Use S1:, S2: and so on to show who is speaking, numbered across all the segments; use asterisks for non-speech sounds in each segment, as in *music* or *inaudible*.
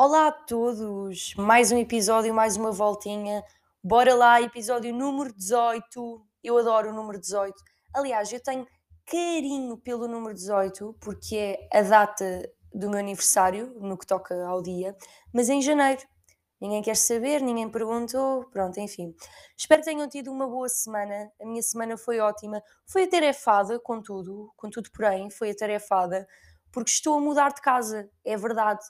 S1: Olá a todos! Mais um episódio, mais uma voltinha. Bora lá, episódio número 18. Eu adoro o número 18. Aliás, eu tenho carinho pelo número 18 porque é a data do meu aniversário, no que toca ao dia, mas em janeiro. Ninguém quer saber, ninguém perguntou, pronto, enfim. Espero que tenham tido uma boa semana. A minha semana foi ótima. Foi atarefada, contudo, contudo, porém, foi atarefada, porque estou a mudar de casa, é verdade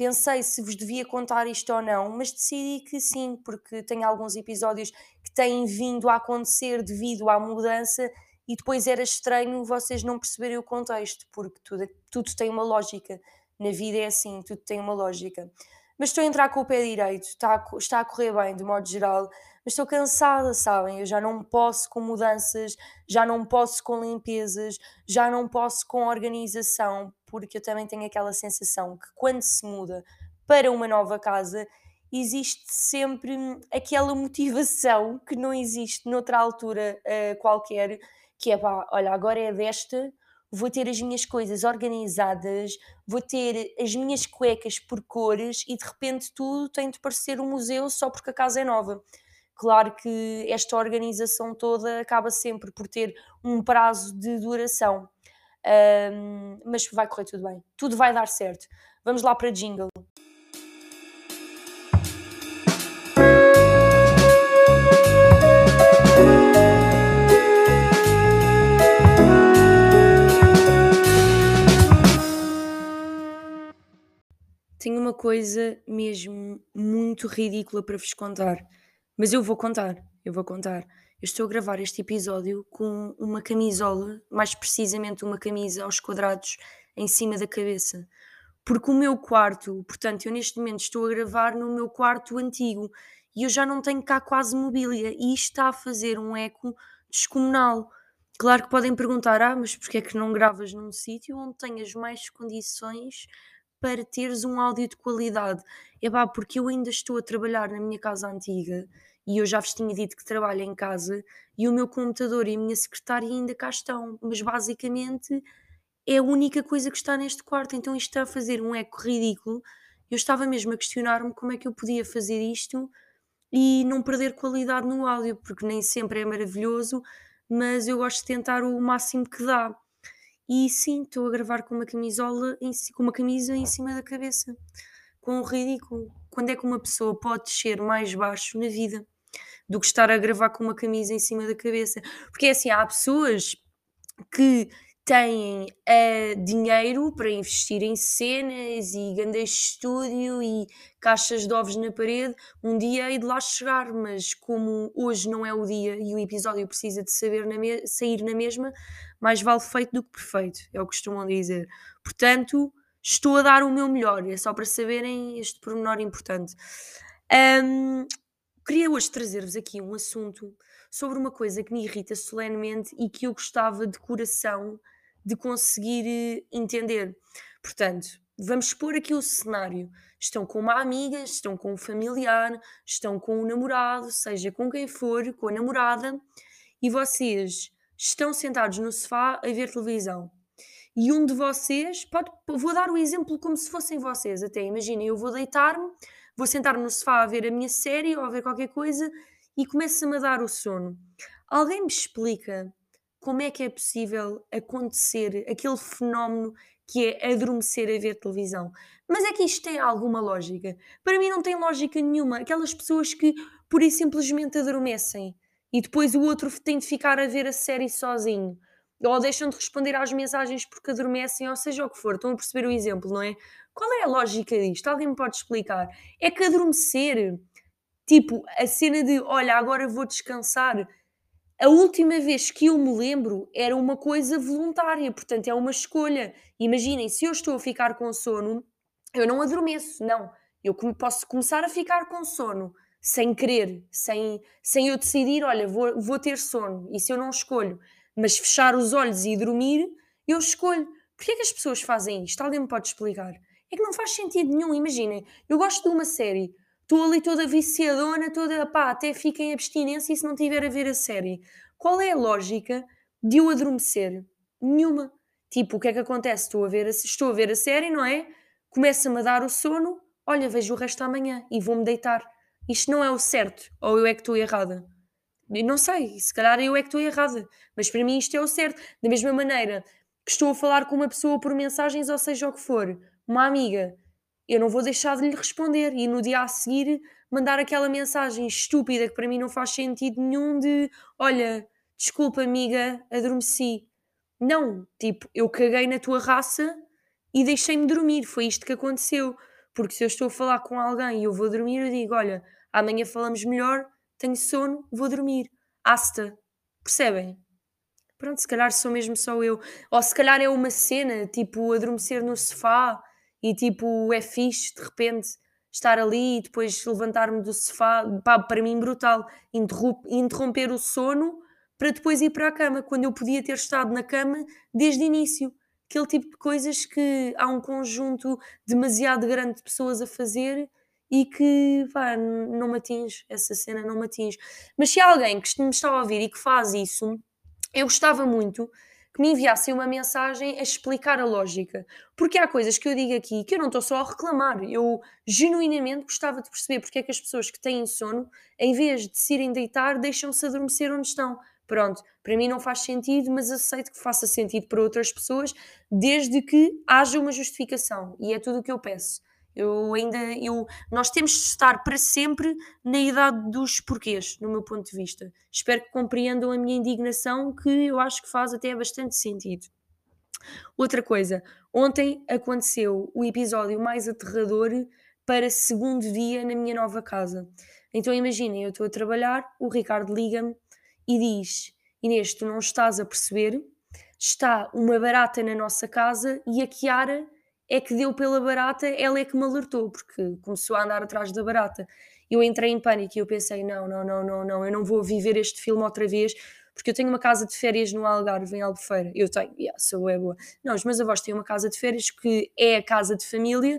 S1: pensei se vos devia contar isto ou não, mas decidi que sim, porque tem alguns episódios que têm vindo a acontecer devido à mudança e depois era estranho vocês não perceberem o contexto, porque tudo, tudo tem uma lógica. Na vida é assim, tudo tem uma lógica. Mas estou a entrar com o pé direito, está a, está a correr bem, de modo geral, mas estou cansada, sabem? Eu já não posso com mudanças, já não posso com limpezas, já não posso com organização, porque eu também tenho aquela sensação que quando se muda para uma nova casa, existe sempre aquela motivação que não existe noutra altura uh, qualquer, que é pá, olha, agora é desta, vou ter as minhas coisas organizadas, vou ter as minhas cuecas por cores e de repente tudo tem de parecer um museu só porque a casa é nova. Claro que esta organização toda acaba sempre por ter um prazo de duração. Um, mas vai correr tudo bem. Tudo vai dar certo. Vamos lá para jingle. Tenho uma coisa mesmo muito ridícula para vos contar, mas eu vou contar, eu vou contar. Eu estou a gravar este episódio com uma camisola, mais precisamente uma camisa aos quadrados em cima da cabeça. Porque o meu quarto, portanto, eu neste momento estou a gravar no meu quarto antigo e eu já não tenho cá quase mobília e isto está a fazer um eco descomunal. Claro que podem perguntar, ah, mas porquê é que não gravas num sítio onde tenhas mais condições para teres um áudio de qualidade? É pá, porque eu ainda estou a trabalhar na minha casa antiga e eu já vos tinha dito que trabalho em casa e o meu computador e a minha secretária ainda cá estão, mas basicamente é a única coisa que está neste quarto, então isto está a fazer um eco ridículo. Eu estava mesmo a questionar-me como é que eu podia fazer isto e não perder qualidade no áudio, porque nem sempre é maravilhoso, mas eu gosto de tentar o máximo que dá. E sim, estou a gravar com uma camisola, em, com uma camisa em cima da cabeça, com um ridículo. Quando é que uma pessoa pode descer mais baixo na vida? Do que estar a gravar com uma camisa em cima da cabeça. Porque é assim, há pessoas que têm uh, dinheiro para investir em cenas e grandes estúdio e caixas de ovos na parede, um dia hei de lá chegar, mas como hoje não é o dia e o episódio precisa de saber na sair na mesma, mais vale feito do que perfeito, é o que costumam dizer. Portanto, estou a dar o meu melhor, é só para saberem este pormenor importante. Um, Queria hoje trazer-vos aqui um assunto sobre uma coisa que me irrita solenemente e que eu gostava de coração de conseguir eh, entender. Portanto, vamos expor aqui o cenário. Estão com uma amiga, estão com um familiar, estão com um namorado, seja com quem for, com a namorada, e vocês estão sentados no sofá a ver televisão. E um de vocês, pode, vou dar o exemplo como se fossem vocês, até imaginem, eu vou deitar-me vou sentar no sofá a ver a minha série ou a ver qualquer coisa e começa-me a dar o sono. Alguém me explica como é que é possível acontecer aquele fenómeno que é adormecer a ver televisão. Mas é que isto tem alguma lógica? Para mim não tem lógica nenhuma. Aquelas pessoas que pura e simplesmente adormecem e depois o outro tem de ficar a ver a série sozinho. Ou deixam de responder às mensagens porque adormecem, ou seja o que for. Estão a perceber o exemplo, não é? Qual é a lógica disto? Alguém me pode explicar? É que adormecer, tipo, a cena de olha, agora vou descansar. A última vez que eu me lembro era uma coisa voluntária, portanto é uma escolha. Imaginem, se eu estou a ficar com sono, eu não adormeço, não. Eu posso começar a ficar com sono sem querer, sem, sem eu decidir, olha, vou, vou ter sono, isso eu não escolho. Mas fechar os olhos e dormir, eu escolho. Porquê é que as pessoas fazem isto? Alguém me pode explicar? É que não faz sentido nenhum. Imaginem, eu gosto de uma série, estou ali toda viciadona, toda pá, até fico em abstinência e se não tiver a ver a série. Qual é a lógica de eu adormecer? Nenhuma. Tipo, o que é que acontece? Estou a ver a, estou a, ver a série, não é? Começa-me a dar o sono, olha, vejo o resto amanhã e vou-me deitar. Isto não é o certo, ou eu é que estou errada? Não sei, se calhar eu é que estou errada, mas para mim isto é o certo. Da mesma maneira que estou a falar com uma pessoa por mensagens, ou seja o que for, uma amiga, eu não vou deixar de lhe responder e no dia a seguir mandar aquela mensagem estúpida que para mim não faz sentido nenhum de olha, desculpa amiga, adormeci. Não, tipo, eu caguei na tua raça e deixei-me dormir, foi isto que aconteceu. Porque se eu estou a falar com alguém e eu vou dormir, eu digo, olha, amanhã falamos melhor, tenho sono, vou dormir. Asta. Percebem? Pronto, se calhar sou mesmo só eu. Ou se calhar é uma cena, tipo, adormecer no sofá e tipo, é fixe de repente estar ali e depois levantar-me do sofá. Pá, para mim, brutal. Interromper o sono para depois ir para a cama, quando eu podia ter estado na cama desde o início. Aquele tipo de coisas que há um conjunto demasiado grande de pessoas a fazer e que pá, não me atinge, essa cena não me atinge. Mas se há alguém que me está a ouvir e que faz isso, eu gostava muito que me enviassem uma mensagem a explicar a lógica. Porque há coisas que eu digo aqui que eu não estou só a reclamar. Eu genuinamente gostava de perceber porque é que as pessoas que têm sono, em vez de se irem deitar, deixam-se adormecer onde estão. Pronto, para mim não faz sentido, mas aceito que faça sentido para outras pessoas, desde que haja uma justificação. E é tudo o que eu peço. Eu ainda, eu, nós temos de estar para sempre na idade dos porquês, no meu ponto de vista. Espero que compreendam a minha indignação, que eu acho que faz até bastante sentido. Outra coisa, ontem aconteceu o episódio mais aterrador para segundo dia na minha nova casa. Então imaginem, eu estou a trabalhar, o Ricardo liga-me e diz: Inês, tu não estás a perceber, está uma barata na nossa casa e a Kiara é que deu pela barata, ela é que me alertou, porque começou a andar atrás da barata. Eu entrei em pânico e eu pensei: não, não, não, não, não, eu não vou viver este filme outra vez, porque eu tenho uma casa de férias no Algarve, em Albufeira. Eu tenho, yeah, sou é boa. Não, os meus avós têm uma casa de férias que é a casa de família.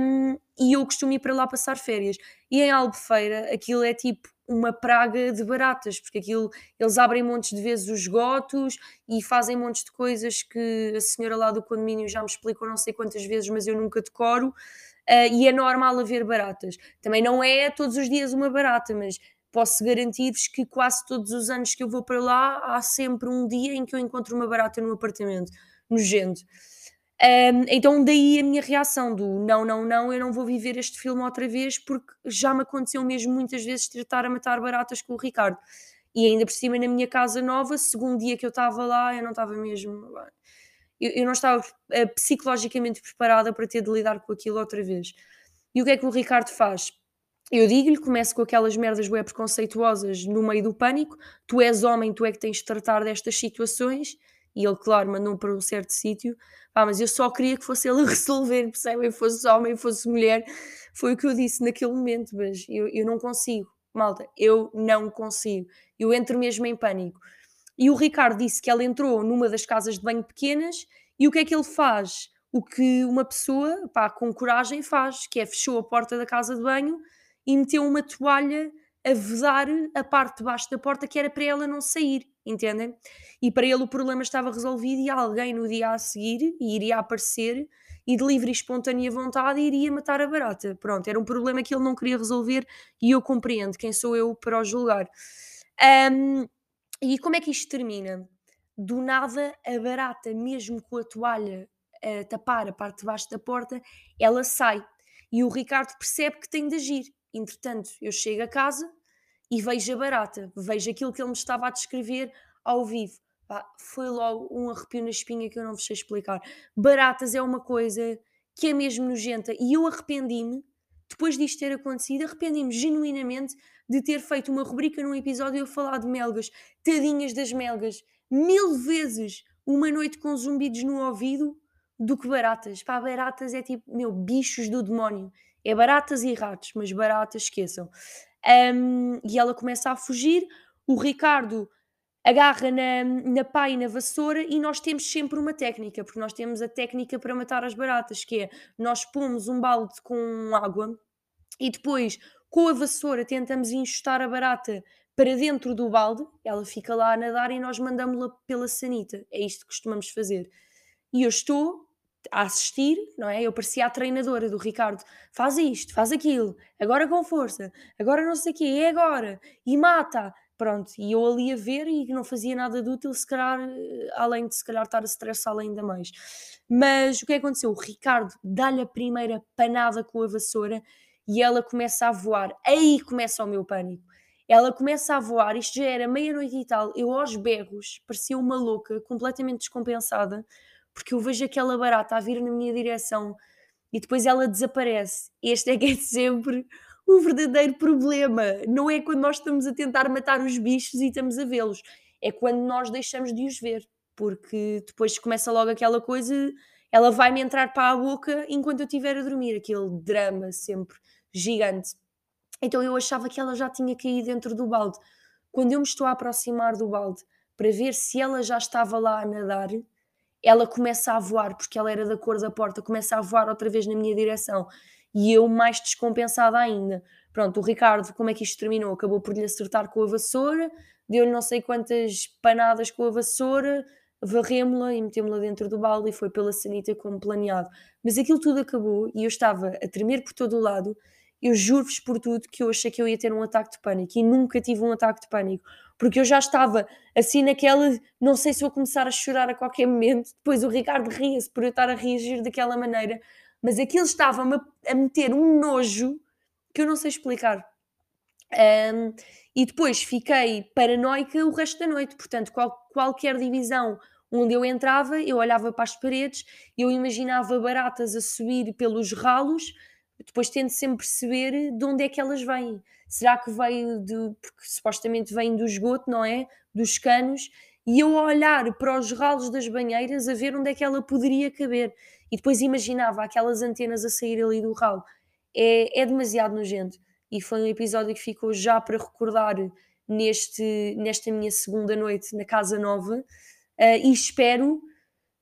S1: Um, e eu costumo ir para lá passar férias. E em Albufeira aquilo é tipo uma praga de baratas, porque aquilo eles abrem montes de vezes os esgotos e fazem montes de coisas que a senhora lá do condomínio já me explicou não sei quantas vezes, mas eu nunca decoro. Uh, e é normal haver baratas. Também não é todos os dias uma barata, mas posso garantir-vos que quase todos os anos que eu vou para lá há sempre um dia em que eu encontro uma barata no apartamento, nojento. Um, então daí a minha reação do não, não, não, eu não vou viver este filme outra vez porque já me aconteceu mesmo muitas vezes tratar a matar baratas com o Ricardo. E ainda por cima na minha casa nova, segundo dia que eu estava lá, eu não estava mesmo. Eu, eu não estava uh, psicologicamente preparada para ter de lidar com aquilo outra vez. E o que é que o Ricardo faz? Eu digo-lhe, começo com aquelas merdas web preconceituosas no meio do pânico. Tu és homem, tu é que tens de tratar destas situações e ele, claro, mandou-me para um certo sítio. Mas eu só queria que fosse ele a *laughs* resolver, percebem? Fosse homem, fosse mulher. Foi o que eu disse naquele momento, mas eu, eu não consigo. Malta, eu não consigo. Eu entro mesmo em pânico. E o Ricardo disse que ela entrou numa das casas de banho pequenas e o que é que ele faz? O que uma pessoa, pá, com coragem faz, que é fechou a porta da casa de banho e meteu uma toalha a vedar a parte de baixo da porta que era para ela não sair entendem? E para ele o problema estava resolvido e alguém no dia a seguir iria aparecer e de livre e espontânea vontade iria matar a barata. Pronto, era um problema que ele não queria resolver e eu compreendo quem sou eu para o julgar. Um, e como é que isto termina? Do nada, a barata, mesmo com a toalha a tapar a parte de baixo da porta, ela sai. E o Ricardo percebe que tem de agir. Entretanto, eu chego a casa, e vejo a barata, vejo aquilo que ele me estava a descrever ao vivo. Pá, foi logo um arrepio na espinha que eu não vos sei explicar. Baratas é uma coisa que é mesmo nojenta e eu arrependi-me, depois disto ter acontecido, arrependi-me genuinamente de ter feito uma rubrica num episódio a falar de melgas, tadinhas das melgas, mil vezes uma noite com zumbidos no ouvido do que baratas. Pá, baratas é tipo, meu, bichos do demónio. É baratas e ratos, mas baratas esqueçam. Um, e ela começa a fugir. O Ricardo agarra na, na pá e na vassoura e nós temos sempre uma técnica, porque nós temos a técnica para matar as baratas, que é nós pomos um balde com água e depois com a vassoura tentamos enxutar a barata para dentro do balde, ela fica lá a nadar e nós mandamos-la pela sanita. É isto que costumamos fazer. E eu estou a assistir, não é? Eu parecia a treinadora do Ricardo: faz isto, faz aquilo, agora com força, agora não sei o quê, é agora, e mata. Pronto, e eu ali a ver e não fazia nada de útil, se calhar, eh, além de se calhar estar a estressá-la ainda mais. Mas o é que aconteceu? O Ricardo dá-lhe a primeira panada com a vassoura e ela começa a voar. Aí começa o meu pânico. Ela começa a voar, isto já era meia-noite e tal, eu aos berros, parecia uma louca, completamente descompensada, porque eu vejo aquela barata a vir na minha direção e depois ela desaparece. Este é que é *laughs* sempre o verdadeiro problema. Não é quando nós estamos a tentar matar os bichos e estamos a vê-los, é quando nós deixamos de os ver, porque depois começa logo aquela coisa, ela vai-me entrar para a boca enquanto eu estiver a dormir, aquele drama sempre gigante. Então eu achava que ela já tinha caído dentro do balde. Quando eu me estou a aproximar do balde para ver se ela já estava lá a nadar, ela começa a voar, porque ela era da cor da porta, começa a voar outra vez na minha direção e eu mais descompensada ainda. Pronto, o Ricardo, como é que isto terminou? Acabou por lhe acertar com a vassoura, deu-lhe não sei quantas panadas com a vassoura, varremos-la e metemos-la dentro do balde e foi pela sanita como planeado. Mas aquilo tudo acabou e eu estava a tremer por todo o lado. Eu juro-vos por tudo que eu achei que eu ia ter um ataque de pânico e nunca tive um ataque de pânico, porque eu já estava assim naquela, não sei se vou começar a chorar a qualquer momento. Depois o Ricardo ria-se por eu estar a reagir daquela maneira mas aquilo estava-me a meter um nojo que eu não sei explicar. Um, e depois fiquei paranoica o resto da noite, portanto, qual, qualquer divisão onde eu entrava, eu olhava para as paredes, eu imaginava baratas a subir pelos ralos, depois tento sempre perceber de onde é que elas vêm. Será que veio de. porque supostamente vem do esgoto, não é? Dos canos, e eu a olhar para os ralos das banheiras a ver onde é que ela poderia caber e depois imaginava aquelas antenas a sair ali do ralo. É, é demasiado nojento. E foi um episódio que ficou já para recordar neste, nesta minha segunda noite na Casa Nova. Uh, e espero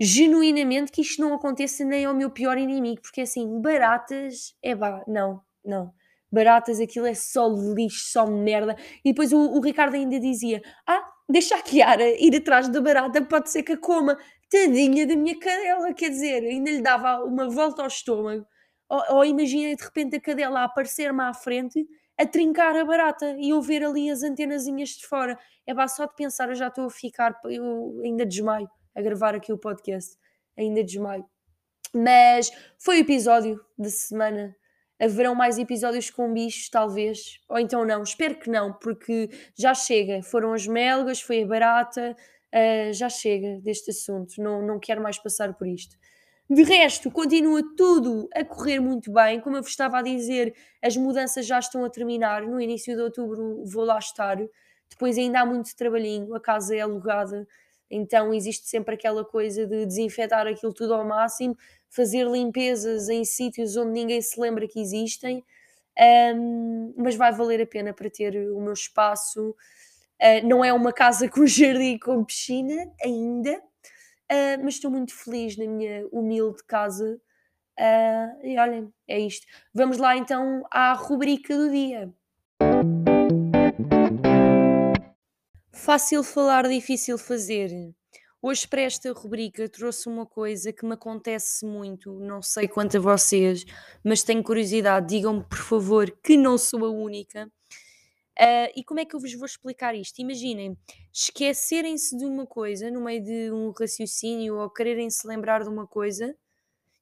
S1: genuinamente que isto não aconteça nem ao meu pior inimigo, porque assim, baratas, é vá, não, não. Baratas, aquilo é só lixo, só merda. E depois o, o Ricardo ainda dizia: Ah, deixa a Kiara ir atrás da barata, pode ser que a coma tadinha da minha cadela, quer dizer, ainda lhe dava uma volta ao estômago. Ou, ou imaginei de repente a cadela a aparecer-me à frente a trincar a barata e eu ver ali as antenazinhas de fora. É pá, só de pensar eu já estou a ficar, eu ainda desmaio a gravar aqui o podcast, ainda desmaio. Mas foi o episódio de semana. Haverão mais episódios com bichos, talvez, ou então não, espero que não, porque já chega. Foram as melgas, foi a barata, uh, já chega deste assunto, não, não quero mais passar por isto. De resto, continua tudo a correr muito bem. Como eu vos estava a dizer, as mudanças já estão a terminar. No início de outubro vou lá estar. Depois ainda há muito trabalhinho, a casa é alugada, então existe sempre aquela coisa de desinfetar aquilo tudo ao máximo, fazer limpezas em sítios onde ninguém se lembra que existem. Um, mas vai valer a pena para ter o meu espaço Uh, não é uma casa com *laughs* jardim com piscina ainda, uh, mas estou muito feliz na minha humilde casa. Uh, e olhem, é isto. Vamos lá então à rubrica do dia. Fácil falar, difícil fazer. Hoje, para esta rubrica, trouxe uma coisa que me acontece muito, não sei quanto a vocês, mas tenho curiosidade. Digam-me, por favor, que não sou a única. Uh, e como é que eu vos vou explicar isto? Imaginem, esquecerem-se de uma coisa no meio de um raciocínio ou quererem se lembrar de uma coisa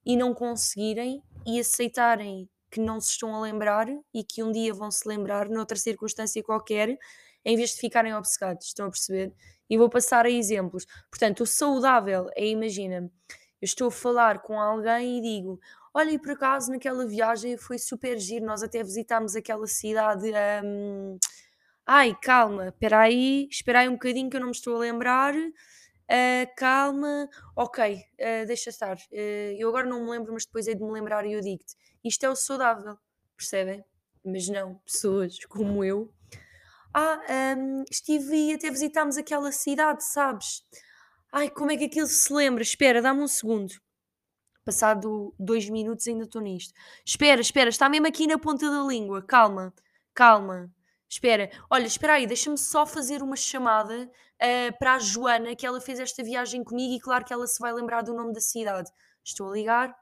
S1: e não conseguirem e aceitarem que não se estão a lembrar e que um dia vão se lembrar noutra circunstância qualquer, em vez de ficarem obcecados. Estão a perceber? E vou passar a exemplos. Portanto, o saudável é, imagina, eu estou a falar com alguém e digo: Olha, e por acaso naquela viagem foi super giro, nós até visitámos aquela cidade. Um... Ai, calma, espera aí, espera aí um bocadinho que eu não me estou a lembrar. Uh, calma, ok, uh, deixa estar. Uh, eu agora não me lembro, mas depois é de me lembrar e eu digo-te. Isto é o saudável, percebem? Mas não, pessoas como eu. Ah, um, estive e até visitámos aquela cidade, sabes? Ai, como é que aquilo se lembra? Espera, dá-me um segundo. Passado dois minutos ainda estou nisto. Espera, espera, está mesmo aqui na ponta da língua. Calma, calma. Espera, olha, espera aí, deixa-me só fazer uma chamada uh, para a Joana, que ela fez esta viagem comigo e claro que ela se vai lembrar do nome da cidade. Estou a ligar,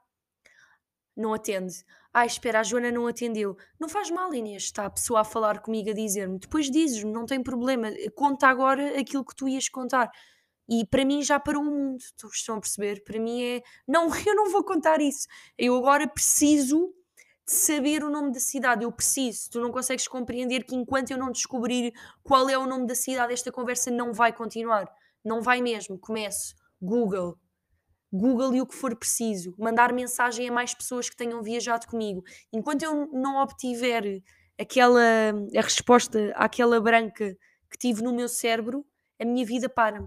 S1: não atende. Ai, espera, a Joana não atendeu. Não faz mal, Inês, está a pessoa a falar comigo a dizer-me. Depois dizes-me, não tem problema, conta agora aquilo que tu ias contar. E para mim já parou o mundo, estão a perceber? Para mim é, não, *laughs* eu não vou contar isso. Eu agora preciso de saber o nome da cidade, eu preciso. Tu não consegues compreender que enquanto eu não descobrir qual é o nome da cidade, esta conversa não vai continuar. Não vai mesmo. Começo. Google. Google e o que for preciso. Mandar mensagem a mais pessoas que tenham viajado comigo. Enquanto eu não obtiver aquela a resposta àquela branca que tive no meu cérebro, a minha vida para.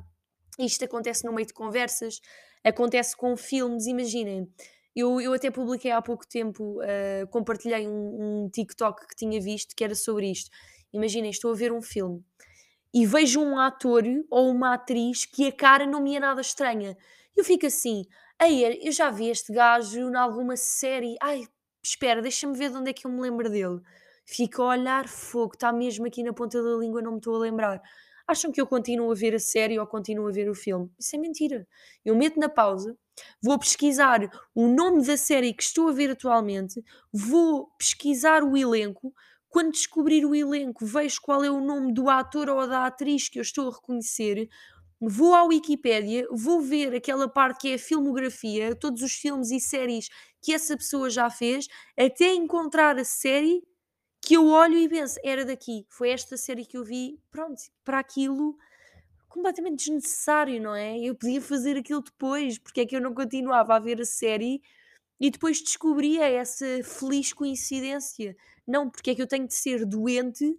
S1: Isto acontece no meio de conversas, acontece com filmes, imaginem. Eu, eu até publiquei há pouco tempo, uh, compartilhei um, um TikTok que tinha visto que era sobre isto. Imaginem, estou a ver um filme e vejo um ator ou uma atriz que a cara não me é nada estranha. Eu fico assim, aí eu já vi este gajo em alguma série. Ai, espera, deixa-me ver de onde é que eu me lembro dele. Fico a olhar, fogo, está mesmo aqui na ponta da língua, não me estou a lembrar. Acham que eu continuo a ver a série ou continuo a ver o filme? Isso é mentira. Eu meto na pausa, vou pesquisar o nome da série que estou a ver atualmente, vou pesquisar o elenco, quando descobrir o elenco, vejo qual é o nome do ator ou da atriz que eu estou a reconhecer, vou à Wikipédia, vou ver aquela parte que é a filmografia, todos os filmes e séries que essa pessoa já fez, até encontrar a série que eu olho e penso, era daqui, foi esta série que eu vi, pronto, para aquilo completamente desnecessário, não é? Eu podia fazer aquilo depois, porque é que eu não continuava a ver a série e depois descobria essa feliz coincidência não, porque é que eu tenho de ser doente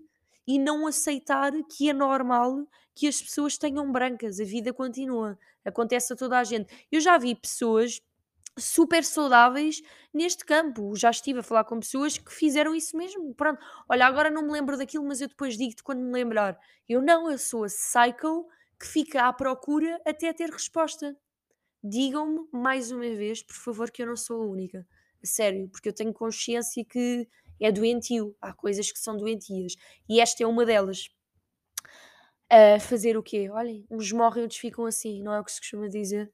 S1: e não aceitar que é normal que as pessoas tenham brancas, a vida continua, acontece a toda a gente. Eu já vi pessoas super saudáveis neste campo. Já estive a falar com pessoas que fizeram isso mesmo. Pronto, olha, agora não me lembro daquilo, mas eu depois digo-te quando me lembrar. Eu não, eu sou a psycho que fica à procura até ter resposta. Digam-me mais uma vez, por favor, que eu não sou a única. Sério, porque eu tenho consciência que é doentio. Há coisas que são doentias. E esta é uma delas. Fazer o quê? Olhem, uns morrem, outros ficam assim, não é o que se costuma dizer.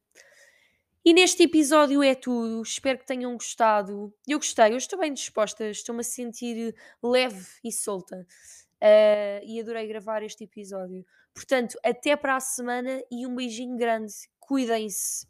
S1: E neste episódio é tudo. Espero que tenham gostado. Eu gostei, eu estou bem disposta, estou-me a sentir leve e solta. Uh, e adorei gravar este episódio. Portanto, até para a semana e um beijinho grande. Cuidem-se.